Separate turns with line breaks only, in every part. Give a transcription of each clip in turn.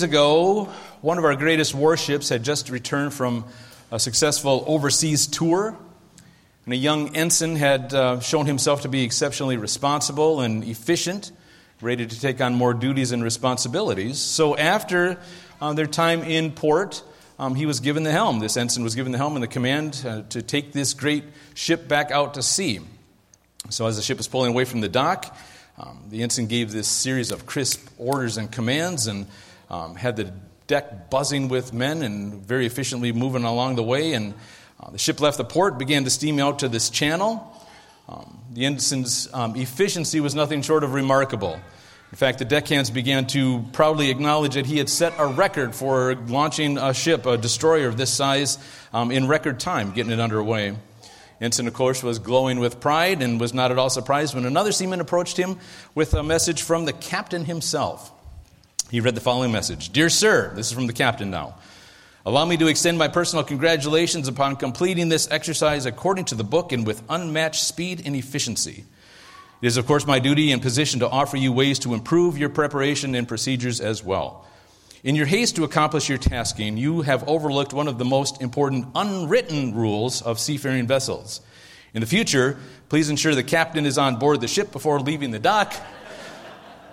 Years ago, one of our greatest warships had just returned from a successful overseas tour, and a young ensign had uh, shown himself to be exceptionally responsible and efficient, ready to take on more duties and responsibilities. So, after uh, their time in port, um, he was given the helm. This ensign was given the helm and the command uh, to take this great ship back out to sea. So, as the ship was pulling away from the dock, um, the ensign gave this series of crisp orders and commands, and um, had the deck buzzing with men and very efficiently moving along the way. And uh, the ship left the port, began to steam out to this channel. Um, the ensign's um, efficiency was nothing short of remarkable. In fact, the deckhands began to proudly acknowledge that he had set a record for launching a ship, a destroyer of this size, um, in record time, getting it underway. Ensign, of course, was glowing with pride and was not at all surprised when another seaman approached him with a message from the captain himself. He read the following message Dear Sir, this is from the captain now. Allow me to extend my personal congratulations upon completing this exercise according to the book and with unmatched speed and efficiency. It is, of course, my duty and position to offer you ways to improve your preparation and procedures as well. In your haste to accomplish your tasking, you have overlooked one of the most important unwritten rules of seafaring vessels. In the future, please ensure the captain is on board the ship before leaving the dock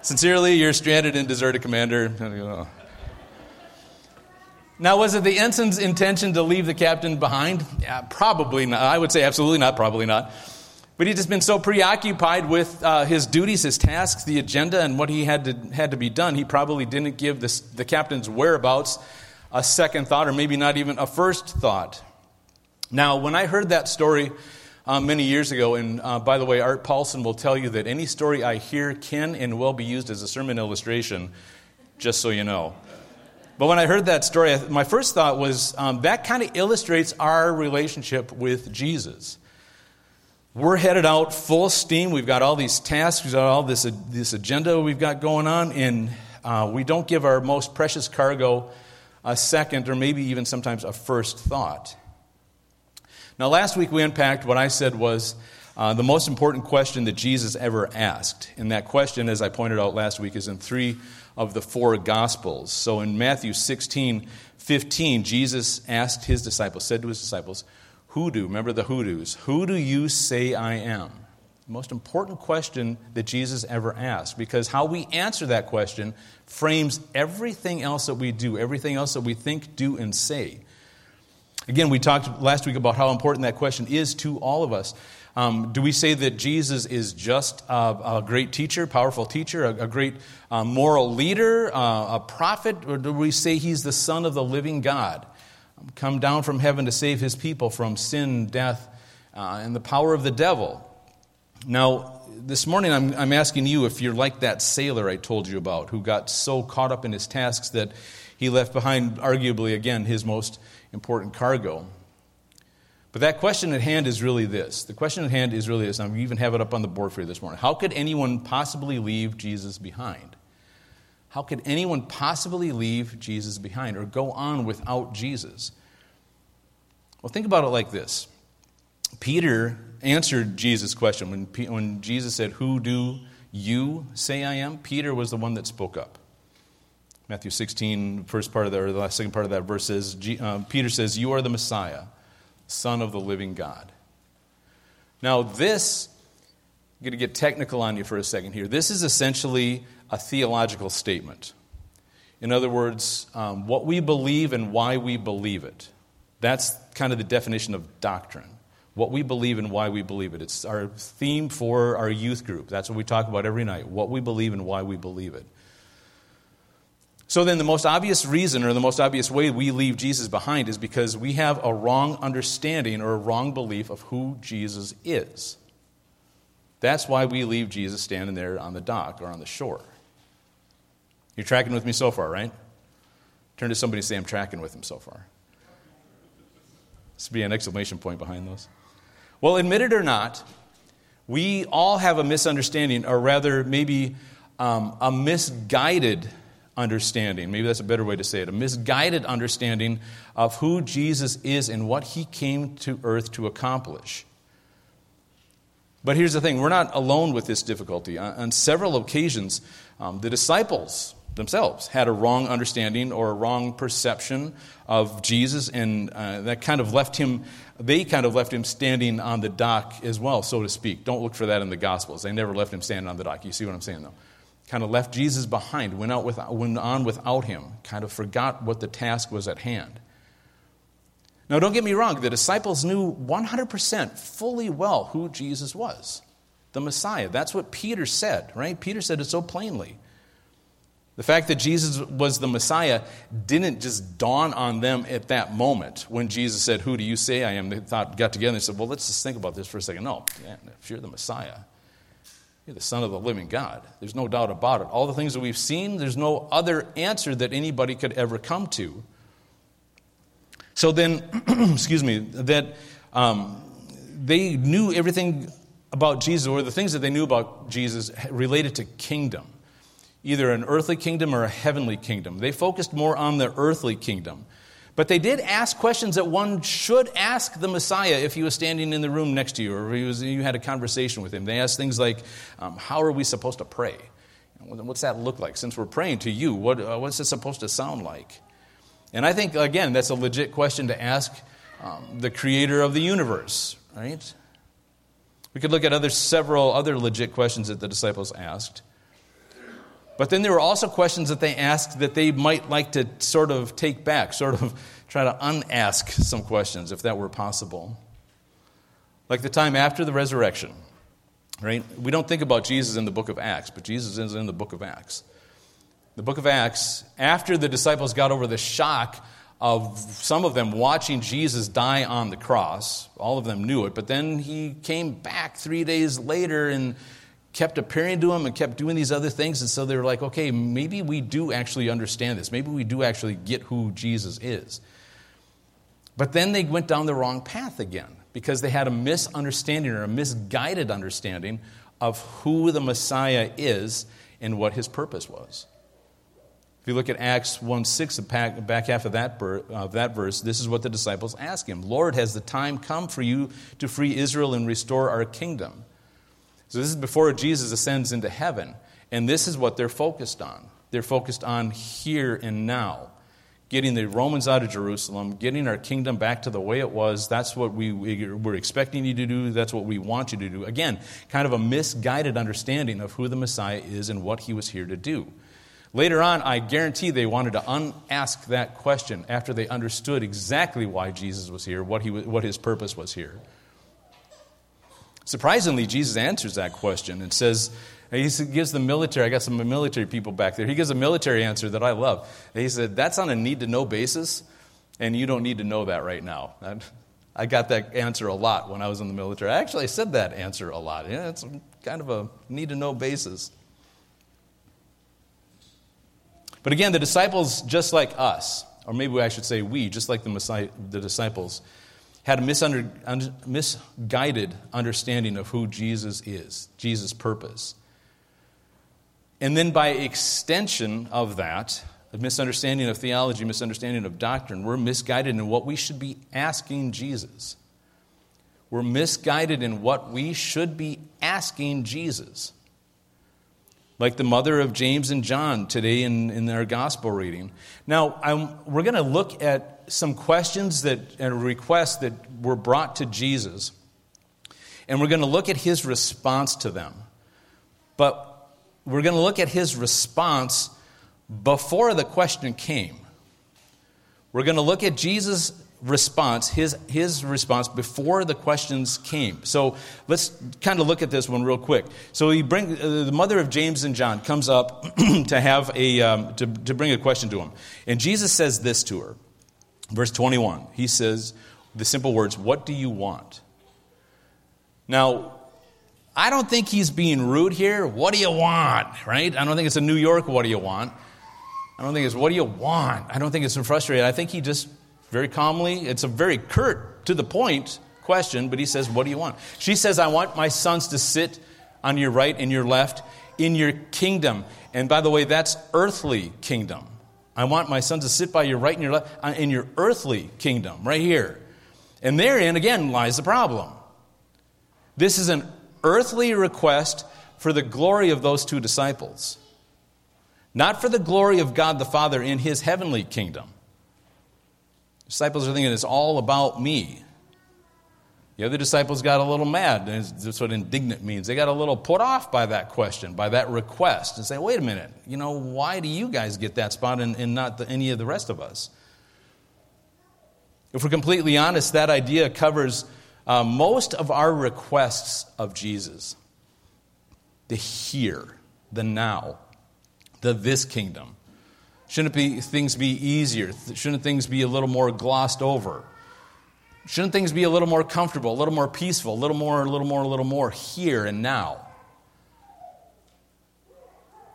Sincerely, your stranded and deserted commander. Now, was it the ensign's intention to leave the captain behind? Yeah, probably not. I would say absolutely not, probably not. But he'd just been so preoccupied with uh, his duties, his tasks, the agenda, and what he had to, had to be done, he probably didn't give this, the captain's whereabouts a second thought, or maybe not even a first thought. Now, when I heard that story, uh, many years ago. And uh, by the way, Art Paulson will tell you that any story I hear can and will be used as a sermon illustration, just so you know. But when I heard that story, my first thought was um, that kind of illustrates our relationship with Jesus. We're headed out full steam. We've got all these tasks, we've got all this, this agenda we've got going on, and uh, we don't give our most precious cargo a second or maybe even sometimes a first thought. Now, last week we unpacked what I said was uh, the most important question that Jesus ever asked. And that question, as I pointed out last week, is in three of the four Gospels. So in Matthew 16, 15, Jesus asked his disciples, said to his disciples, Who do, remember the who do's, who do you say I am? The most important question that Jesus ever asked, because how we answer that question frames everything else that we do, everything else that we think, do, and say. Again, we talked last week about how important that question is to all of us. Um, do we say that Jesus is just a, a great teacher, powerful teacher, a, a great uh, moral leader, uh, a prophet, or do we say he's the Son of the living God, come down from heaven to save his people from sin, death, uh, and the power of the devil? Now, this morning I'm, I'm asking you if you're like that sailor I told you about who got so caught up in his tasks that he left behind, arguably, again, his most important cargo. But that question at hand is really this. The question at hand is really this. I even have it up on the board for you this morning. How could anyone possibly leave Jesus behind? How could anyone possibly leave Jesus behind or go on without Jesus? Well, think about it like this Peter answered Jesus' question. When, when Jesus said, Who do you say I am? Peter was the one that spoke up. Matthew 16, first part of that, or the last second part of that verse says, uh, Peter says, You are the Messiah, Son of the living God. Now, this, I'm going to get technical on you for a second here. This is essentially a theological statement. In other words, um, what we believe and why we believe it. That's kind of the definition of doctrine. What we believe and why we believe it. It's our theme for our youth group. That's what we talk about every night. What we believe and why we believe it. So then, the most obvious reason or the most obvious way we leave Jesus behind is because we have a wrong understanding or a wrong belief of who Jesus is. That's why we leave Jesus standing there on the dock or on the shore. You're tracking with me so far, right? Turn to somebody and say, I'm tracking with him so far. This would be an exclamation point behind those. Well, admit it or not, we all have a misunderstanding, or rather, maybe um, a misguided understanding. Maybe that's a better way to say it a misguided understanding of who Jesus is and what he came to earth to accomplish. But here's the thing we're not alone with this difficulty. On several occasions, um, the disciples themselves had a wrong understanding or a wrong perception of Jesus, and uh, that kind of left him, they kind of left him standing on the dock as well, so to speak. Don't look for that in the Gospels. They never left him standing on the dock. You see what I'm saying, though? Kind of left Jesus behind, went, out with, went on without him, kind of forgot what the task was at hand. Now, don't get me wrong, the disciples knew 100% fully well who Jesus was the Messiah. That's what Peter said, right? Peter said it so plainly. The fact that Jesus was the Messiah didn't just dawn on them at that moment when Jesus said, Who do you say I am? They thought, got together and said, Well, let's just think about this for a second. No, man, if you're the Messiah, you're the Son of the living God. There's no doubt about it. All the things that we've seen, there's no other answer that anybody could ever come to. So then, excuse me, that um, they knew everything about Jesus, or the things that they knew about Jesus related to kingdom either an earthly kingdom or a heavenly kingdom. They focused more on the earthly kingdom. But they did ask questions that one should ask the Messiah if he was standing in the room next to you or was, you had a conversation with him. They asked things like, um, How are we supposed to pray? What's that look like? Since we're praying to you, what, uh, what's it supposed to sound like? And I think, again, that's a legit question to ask um, the creator of the universe, right? We could look at other, several other legit questions that the disciples asked. But then there were also questions that they asked that they might like to sort of take back, sort of try to unask some questions if that were possible. Like the time after the resurrection, right? We don't think about Jesus in the book of Acts, but Jesus is in the book of Acts. The book of Acts, after the disciples got over the shock of some of them watching Jesus die on the cross, all of them knew it, but then he came back three days later and kept appearing to him and kept doing these other things. And so they were like, okay, maybe we do actually understand this. Maybe we do actually get who Jesus is. But then they went down the wrong path again because they had a misunderstanding or a misguided understanding of who the Messiah is and what his purpose was. If you look at Acts 1 6, the back half of that, of that verse, this is what the disciples ask him Lord, has the time come for you to free Israel and restore our kingdom? So, this is before Jesus ascends into heaven. And this is what they're focused on. They're focused on here and now. Getting the Romans out of Jerusalem, getting our kingdom back to the way it was. That's what we, we're expecting you to do. That's what we want you to do. Again, kind of a misguided understanding of who the Messiah is and what he was here to do. Later on, I guarantee they wanted to unask that question after they understood exactly why Jesus was here, what, he, what his purpose was here. Surprisingly, Jesus answers that question and says, he gives the military, I got some military people back there. He gives a military answer that I love. He said, That's on a need to know basis, and you don't need to know that right now. I got that answer a lot when I was in the military. I actually said that answer a lot. Yeah, it's kind of a need to know basis. But again, the disciples, just like us, or maybe I should say we, just like the disciples, had a misguided understanding of who Jesus is, Jesus' purpose. And then by extension of that, a misunderstanding of theology, misunderstanding of doctrine, we're misguided in what we should be asking Jesus. We're misguided in what we should be asking Jesus. Like the mother of James and John today in, in our gospel reading. Now, I'm, we're going to look at some questions that, and requests that were brought to Jesus, and we're going to look at his response to them. But we're going to look at his response before the question came. We're going to look at Jesus' response, his, his response before the questions came. So let's kind of look at this one real quick. So he bring, uh, the mother of James and John comes up to have a, um, to, to bring a question to him. And Jesus says this to her. Verse 21, he says the simple words, What do you want? Now, I don't think he's being rude here. What do you want? Right? I don't think it's a New York, what do you want? I don't think it's, What do you want? I don't think it's frustrated. I think he just very calmly, it's a very curt, to the point question, but he says, What do you want? She says, I want my sons to sit on your right and your left in your kingdom. And by the way, that's earthly kingdom. I want my son to sit by your right and your left uh, in your earthly kingdom, right here. And therein, again, lies the problem. This is an earthly request for the glory of those two disciples. not for the glory of God the Father in his heavenly kingdom. Disciples are thinking it's all about me. The other disciples got a little mad. That's what indignant means. They got a little put off by that question, by that request, and say, wait a minute, you know, why do you guys get that spot and, and not the, any of the rest of us? If we're completely honest, that idea covers uh, most of our requests of Jesus the here, the now, the this kingdom. Shouldn't be, things be easier? Shouldn't things be a little more glossed over? Shouldn't things be a little more comfortable, a little more peaceful, a little more, a little more, a little more here and now?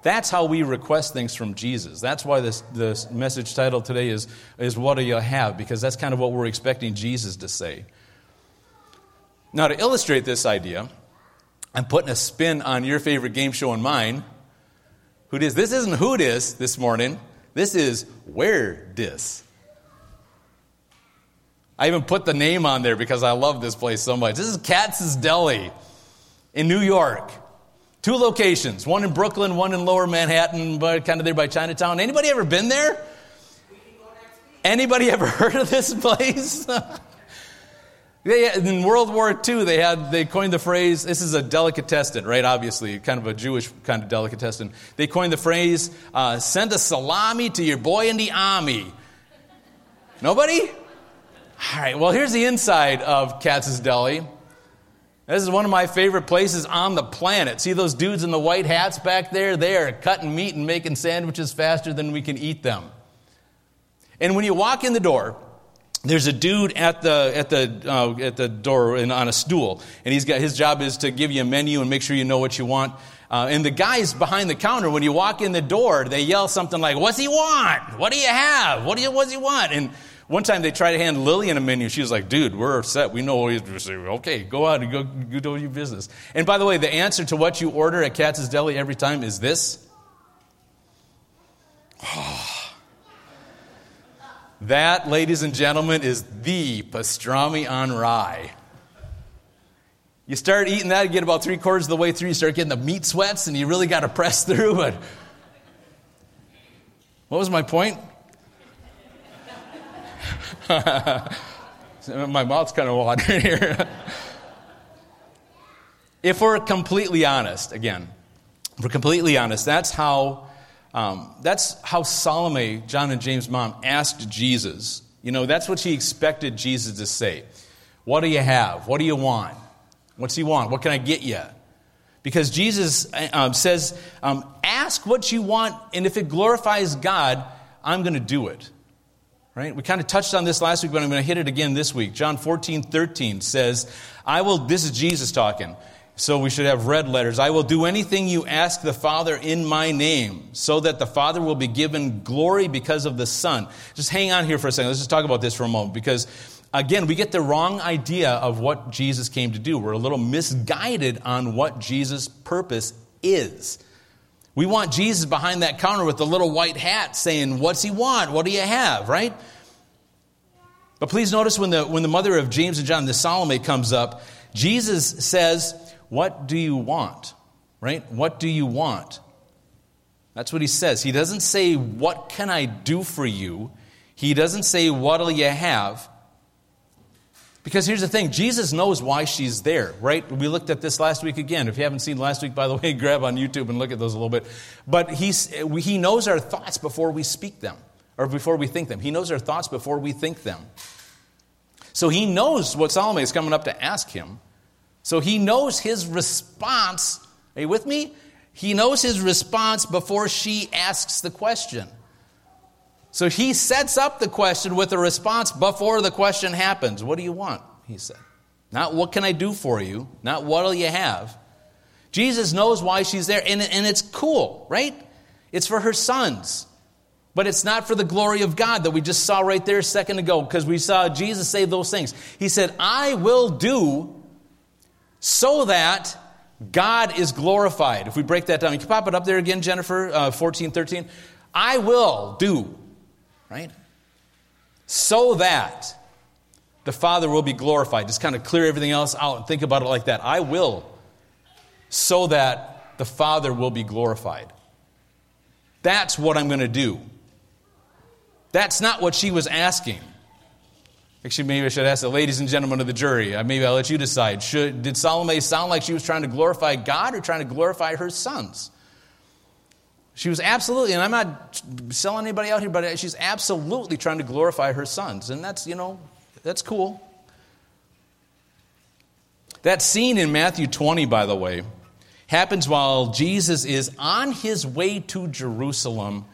That's how we request things from Jesus. That's why this, this message title today is, is What Do You Have? Because that's kind of what we're expecting Jesus to say. Now, to illustrate this idea, I'm putting a spin on your favorite game show and mine. Who dis? This isn't who dis this morning. This is where dis. I even put the name on there because I love this place so much. This is Katz's Deli in New York. Two locations, one in Brooklyn, one in Lower Manhattan, but kind of there by Chinatown. Anybody ever been there? Anybody ever heard of this place? they, in World War II, they had they coined the phrase. This is a delicatessen, right? Obviously, kind of a Jewish kind of delicatessen. They coined the phrase, uh, "Send a salami to your boy in the army." Nobody? All right, well, here's the inside of Katz's Deli. This is one of my favorite places on the planet. See those dudes in the white hats back there? They are cutting meat and making sandwiches faster than we can eat them. And when you walk in the door, there's a dude at the at the uh, at the door on a stool, and he's got his job is to give you a menu and make sure you know what you want. Uh, and the guys behind the counter, when you walk in the door, they yell something like, "What's he want? What do you have? What do you what's he want?" And one time they tried to hand Lillian a menu. She was like, dude, we're set. We know what you say. Okay, go out and go, go do your business. And by the way, the answer to what you order at Katz's Deli every time is this. that, ladies and gentlemen, is the pastrami on rye. You start eating that, you get about three quarters of the way through, you start getting the meat sweats, and you really got to press through. But what was my point? My mouth's kind of watering here. if we're completely honest, again, if we're completely honest, that's how, um, that's how Salome, John and James' mom, asked Jesus. You know, that's what she expected Jesus to say. What do you have? What do you want? What's he want? What can I get you? Because Jesus um, says, um, ask what you want, and if it glorifies God, I'm going to do it. Right? We kind of touched on this last week, but I'm going to hit it again this week. John 14, 13 says, I will, this is Jesus talking, so we should have red letters. I will do anything you ask the Father in my name, so that the Father will be given glory because of the Son. Just hang on here for a second. Let's just talk about this for a moment, because again, we get the wrong idea of what Jesus came to do. We're a little misguided on what Jesus' purpose is. We want Jesus behind that counter with the little white hat saying, What's he want? What do you have? Right? But please notice when the, when the mother of James and John, the Salome, comes up, Jesus says, What do you want? Right? What do you want? That's what he says. He doesn't say, What can I do for you? He doesn't say, What'll you have? Because here's the thing Jesus knows why she's there, right? We looked at this last week again. If you haven't seen last week, by the way, grab on YouTube and look at those a little bit. But he's, he knows our thoughts before we speak them or before we think them. He knows our thoughts before we think them. So he knows what Salome is coming up to ask him. So he knows his response. Are you with me? He knows his response before she asks the question. So he sets up the question with a response before the question happens. What do you want? He said. Not what can I do for you, not what'll you have. Jesus knows why she's there, and, and it's cool, right? It's for her sons. But it's not for the glory of God that we just saw right there a second ago, because we saw Jesus say those things. He said, I will do so that God is glorified. If we break that down, you can pop it up there again, Jennifer, uh, 14, 13. I will do right? So that the Father will be glorified. Just kind of clear everything else out and think about it like that. I will, so that the Father will be glorified. That's what I'm going to do. That's not what she was asking. Actually, maybe I should ask the ladies and gentlemen of the jury. Uh, maybe I'll let you decide. Should, did Salome sound like she was trying to glorify God or trying to glorify her sons? She was absolutely, and I'm not selling anybody out here, but she's absolutely trying to glorify her sons. And that's, you know, that's cool. That scene in Matthew 20, by the way, happens while Jesus is on his way to Jerusalem.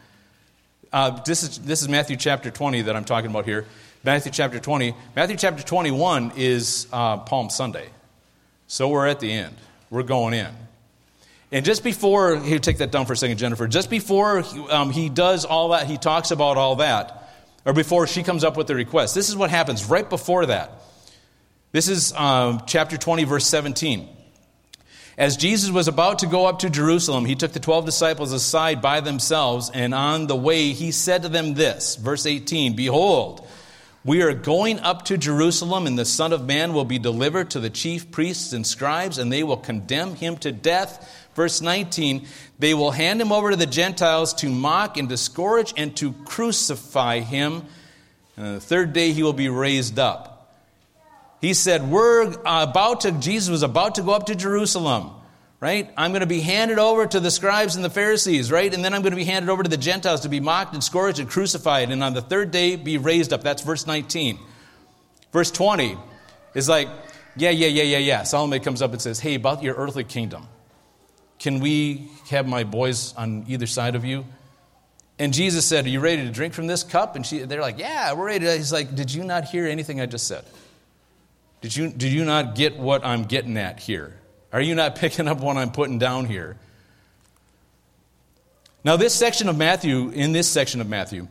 Uh, this, is, this is Matthew chapter 20 that I'm talking about here. Matthew chapter 20. Matthew chapter 21 is uh, Palm Sunday. So we're at the end. We're going in. And just before, here, take that down for a second, Jennifer. Just before um, he does all that, he talks about all that, or before she comes up with the request. This is what happens right before that. This is um, chapter 20, verse 17. As Jesus was about to go up to Jerusalem, he took the 12 disciples aside by themselves, and on the way he said to them this, verse 18 Behold, we are going up to Jerusalem, and the Son of Man will be delivered to the chief priests and scribes, and they will condemn him to death Verse 19, they will hand him over to the Gentiles to mock and discourage and to crucify him. And the third day he will be raised up. He said, We're about to, Jesus was about to go up to Jerusalem, right? I'm going to be handed over to the scribes and the Pharisees, right? And then I'm going to be handed over to the Gentiles to be mocked and scourged and crucified, and on the third day be raised up. That's verse 19. Verse 20 is like, yeah, yeah, yeah, yeah, yeah. Salome comes up and says, Hey, about your earthly kingdom. Can we have my boys on either side of you? And Jesus said, Are you ready to drink from this cup? And she, they're like, Yeah, we're ready. He's like, Did you not hear anything I just said? Did you, did you not get what I'm getting at here? Are you not picking up what I'm putting down here? Now, this section of Matthew, in this section of Matthew,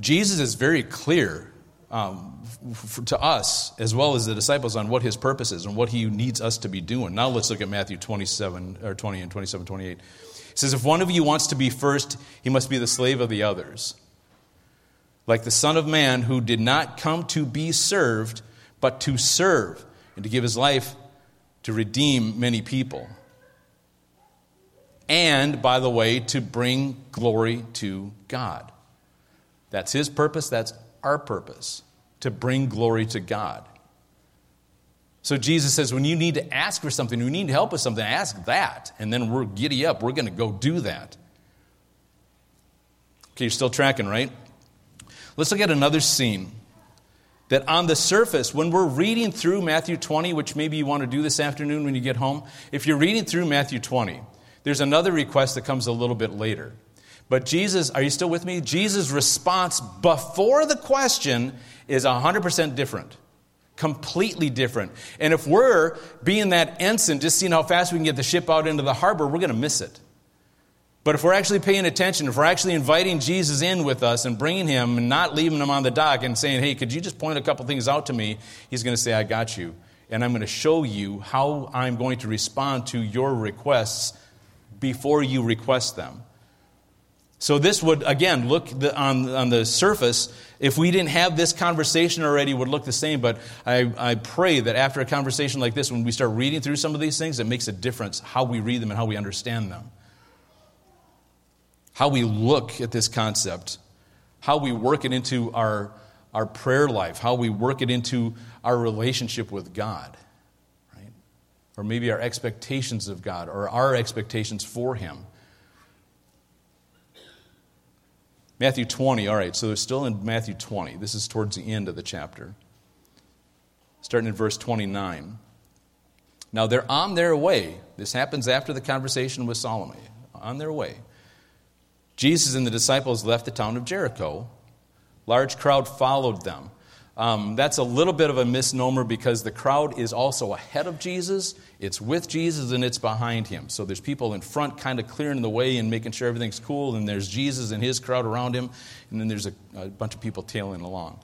Jesus is very clear um, f- to us as well as the disciples on what his purpose is and what he needs us to be doing. Now let's look at Matthew 27 or 20 and 27 28. It says if one of you wants to be first, he must be the slave of the others. Like the son of man who did not come to be served, but to serve and to give his life to redeem many people. And by the way, to bring glory to God. That's his purpose, that's our purpose to bring glory to God. So Jesus says, when you need to ask for something, you need help with something, ask that. And then we're giddy up. We're going to go do that. Okay, you're still tracking, right? Let's look at another scene that on the surface, when we're reading through Matthew 20, which maybe you want to do this afternoon when you get home, if you're reading through Matthew 20, there's another request that comes a little bit later. But Jesus, are you still with me? Jesus' response before the question is 100% different. Completely different. And if we're being that ensign, just seeing how fast we can get the ship out into the harbor, we're going to miss it. But if we're actually paying attention, if we're actually inviting Jesus in with us and bringing him and not leaving him on the dock and saying, hey, could you just point a couple things out to me? He's going to say, I got you. And I'm going to show you how I'm going to respond to your requests before you request them. So, this would, again, look on, on the surface, if we didn't have this conversation already, would look the same. But I, I pray that after a conversation like this, when we start reading through some of these things, it makes a difference how we read them and how we understand them. How we look at this concept, how we work it into our, our prayer life, how we work it into our relationship with God, right? Or maybe our expectations of God or our expectations for Him. Matthew 20, all right, so they're still in Matthew 20. This is towards the end of the chapter. Starting in verse 29. Now they're on their way. This happens after the conversation with Salome. On their way. Jesus and the disciples left the town of Jericho. Large crowd followed them. Um, that's a little bit of a misnomer because the crowd is also ahead of Jesus, it's with Jesus, and it's behind him. So there's people in front kind of clearing the way and making sure everything's cool, and there's Jesus and his crowd around him, and then there's a, a bunch of people tailing along.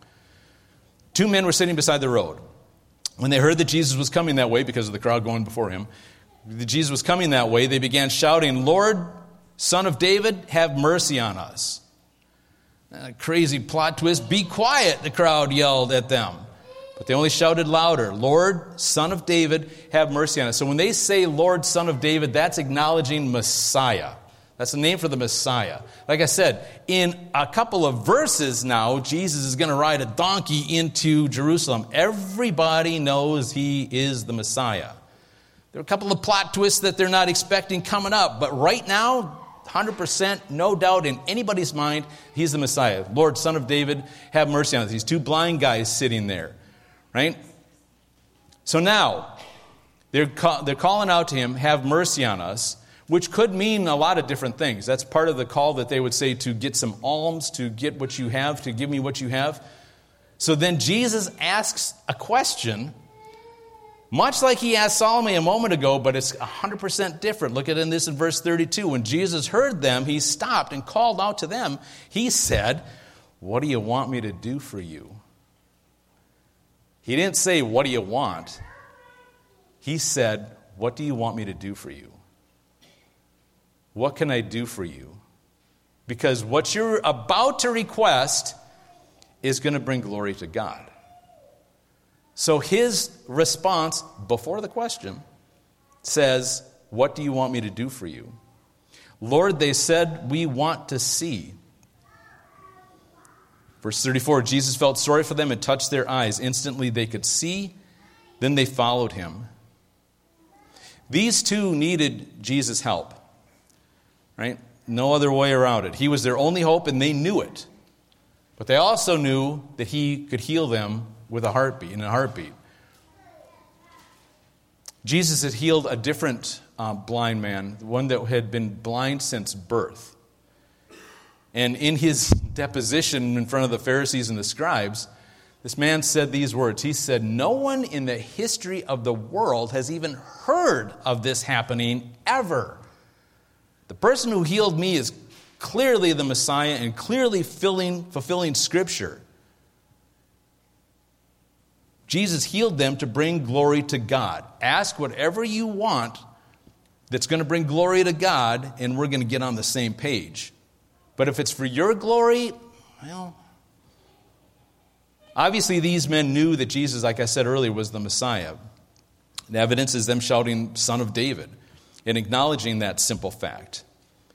Two men were sitting beside the road. When they heard that Jesus was coming that way because of the crowd going before him, that Jesus was coming that way, they began shouting, Lord, Son of David, have mercy on us. A crazy plot twist. Be quiet, the crowd yelled at them. But they only shouted louder, Lord, Son of David, have mercy on us. So when they say Lord, Son of David, that's acknowledging Messiah. That's the name for the Messiah. Like I said, in a couple of verses now, Jesus is going to ride a donkey into Jerusalem. Everybody knows he is the Messiah. There are a couple of plot twists that they're not expecting coming up, but right now, 100%, no doubt in anybody's mind, he's the Messiah. Lord, son of David, have mercy on us. These two blind guys sitting there, right? So now, they're, they're calling out to him, have mercy on us which could mean a lot of different things. That's part of the call that they would say to get some alms, to get what you have, to give me what you have. So then Jesus asks a question, much like he asked Salome a moment ago, but it's 100% different. Look at this in verse 32. When Jesus heard them, he stopped and called out to them. He said, What do you want me to do for you? He didn't say, What do you want? He said, What do you want me to do for you? What can I do for you? Because what you're about to request is going to bring glory to God. So his response before the question says, What do you want me to do for you? Lord, they said, We want to see. Verse 34 Jesus felt sorry for them and touched their eyes. Instantly they could see, then they followed him. These two needed Jesus' help right? No other way around it. He was their only hope, and they knew it. But they also knew that He could heal them with a heartbeat, in a heartbeat. Jesus had healed a different uh, blind man, one that had been blind since birth. And in his deposition in front of the Pharisees and the scribes, this man said these words. He said, No one in the history of the world has even heard of this happening ever. The person who healed me is clearly the Messiah and clearly filling, fulfilling Scripture. Jesus healed them to bring glory to God. Ask whatever you want that's going to bring glory to God, and we're going to get on the same page. But if it's for your glory, well, obviously these men knew that Jesus, like I said earlier, was the Messiah. The evidence is them shouting, Son of David in acknowledging that simple fact.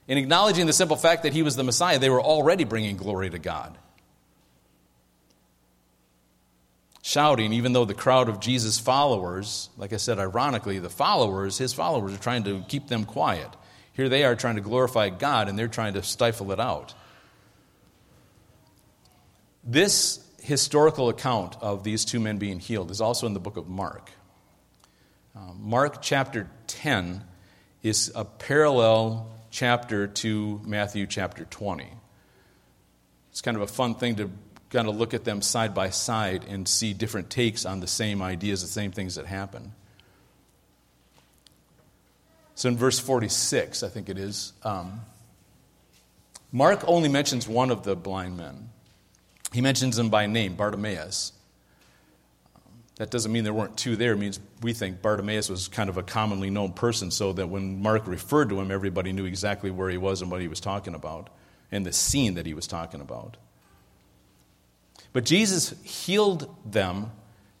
In acknowledging the simple fact that he was the Messiah, they were already bringing glory to God. Shouting, even though the crowd of Jesus' followers, like I said, ironically, the followers, his followers, are trying to keep them quiet. Here they are trying to glorify God, and they're trying to stifle it out. This historical account of these two men being healed is also in the book of Mark. Uh, Mark chapter 10 is a parallel chapter to Matthew chapter 20. It's kind of a fun thing to kind of look at them side by side and see different takes on the same ideas, the same things that happen. So in verse 46, I think it is, um, Mark only mentions one of the blind men. He mentions him by name, Bartimaeus. That doesn't mean there weren't two there. It means we think Bartimaeus was kind of a commonly known person, so that when Mark referred to him, everybody knew exactly where he was and what he was talking about, and the scene that he was talking about. But Jesus healed them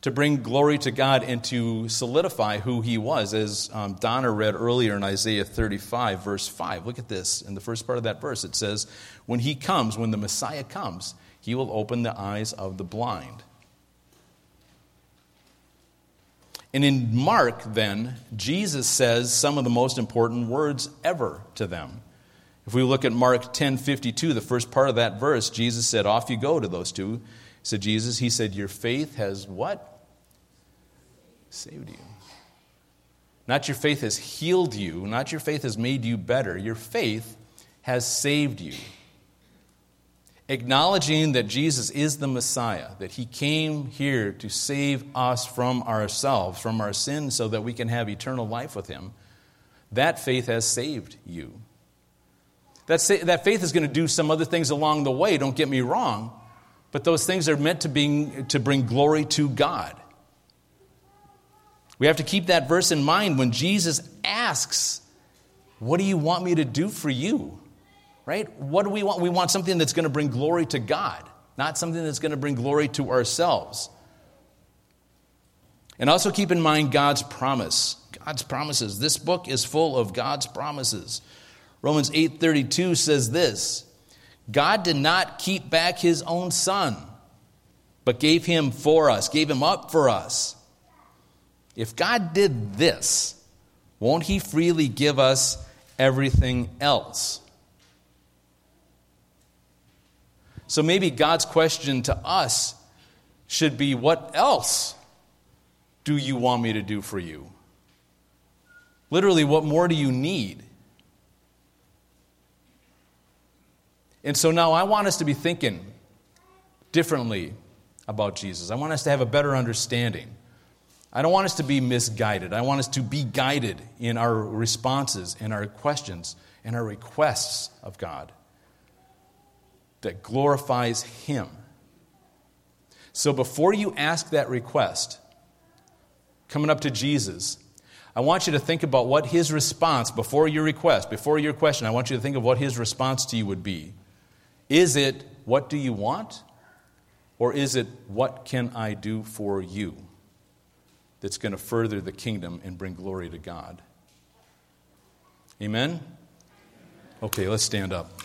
to bring glory to God and to solidify who he was, as um, Donna read earlier in Isaiah 35, verse 5. Look at this. In the first part of that verse, it says, When he comes, when the Messiah comes, he will open the eyes of the blind And in Mark, then, Jesus says some of the most important words ever to them. If we look at Mark 10 52, the first part of that verse, Jesus said, Off you go to those two. Said, Jesus, he said, Your faith has what? Saved you. Not your faith has healed you, not your faith has made you better. Your faith has saved you acknowledging that Jesus is the Messiah, that he came here to save us from ourselves, from our sins, so that we can have eternal life with him, that faith has saved you. That, sa- that faith is going to do some other things along the way, don't get me wrong, but those things are meant to, being, to bring glory to God. We have to keep that verse in mind when Jesus asks, What do you want me to do for you? right? What do we want? We want something that's going to bring glory to God, not something that's going to bring glory to ourselves. And also keep in mind God's promise. God's promises. This book is full of God's promises. Romans 8:32 says this, God did not keep back his own son, but gave him for us, gave him up for us. If God did this, won't he freely give us everything else? So maybe God's question to us should be what else do you want me to do for you? Literally, what more do you need? And so now I want us to be thinking differently about Jesus. I want us to have a better understanding. I don't want us to be misguided. I want us to be guided in our responses and our questions and our requests of God that glorifies Him. So before you ask that request, coming up to Jesus, I want you to think about what His response, before your request, before your question, I want you to think of what His response to you would be. Is it, what do you want? Or is it, what can I do for you? That's going to further the kingdom and bring glory to God. Amen? Okay, let's stand up.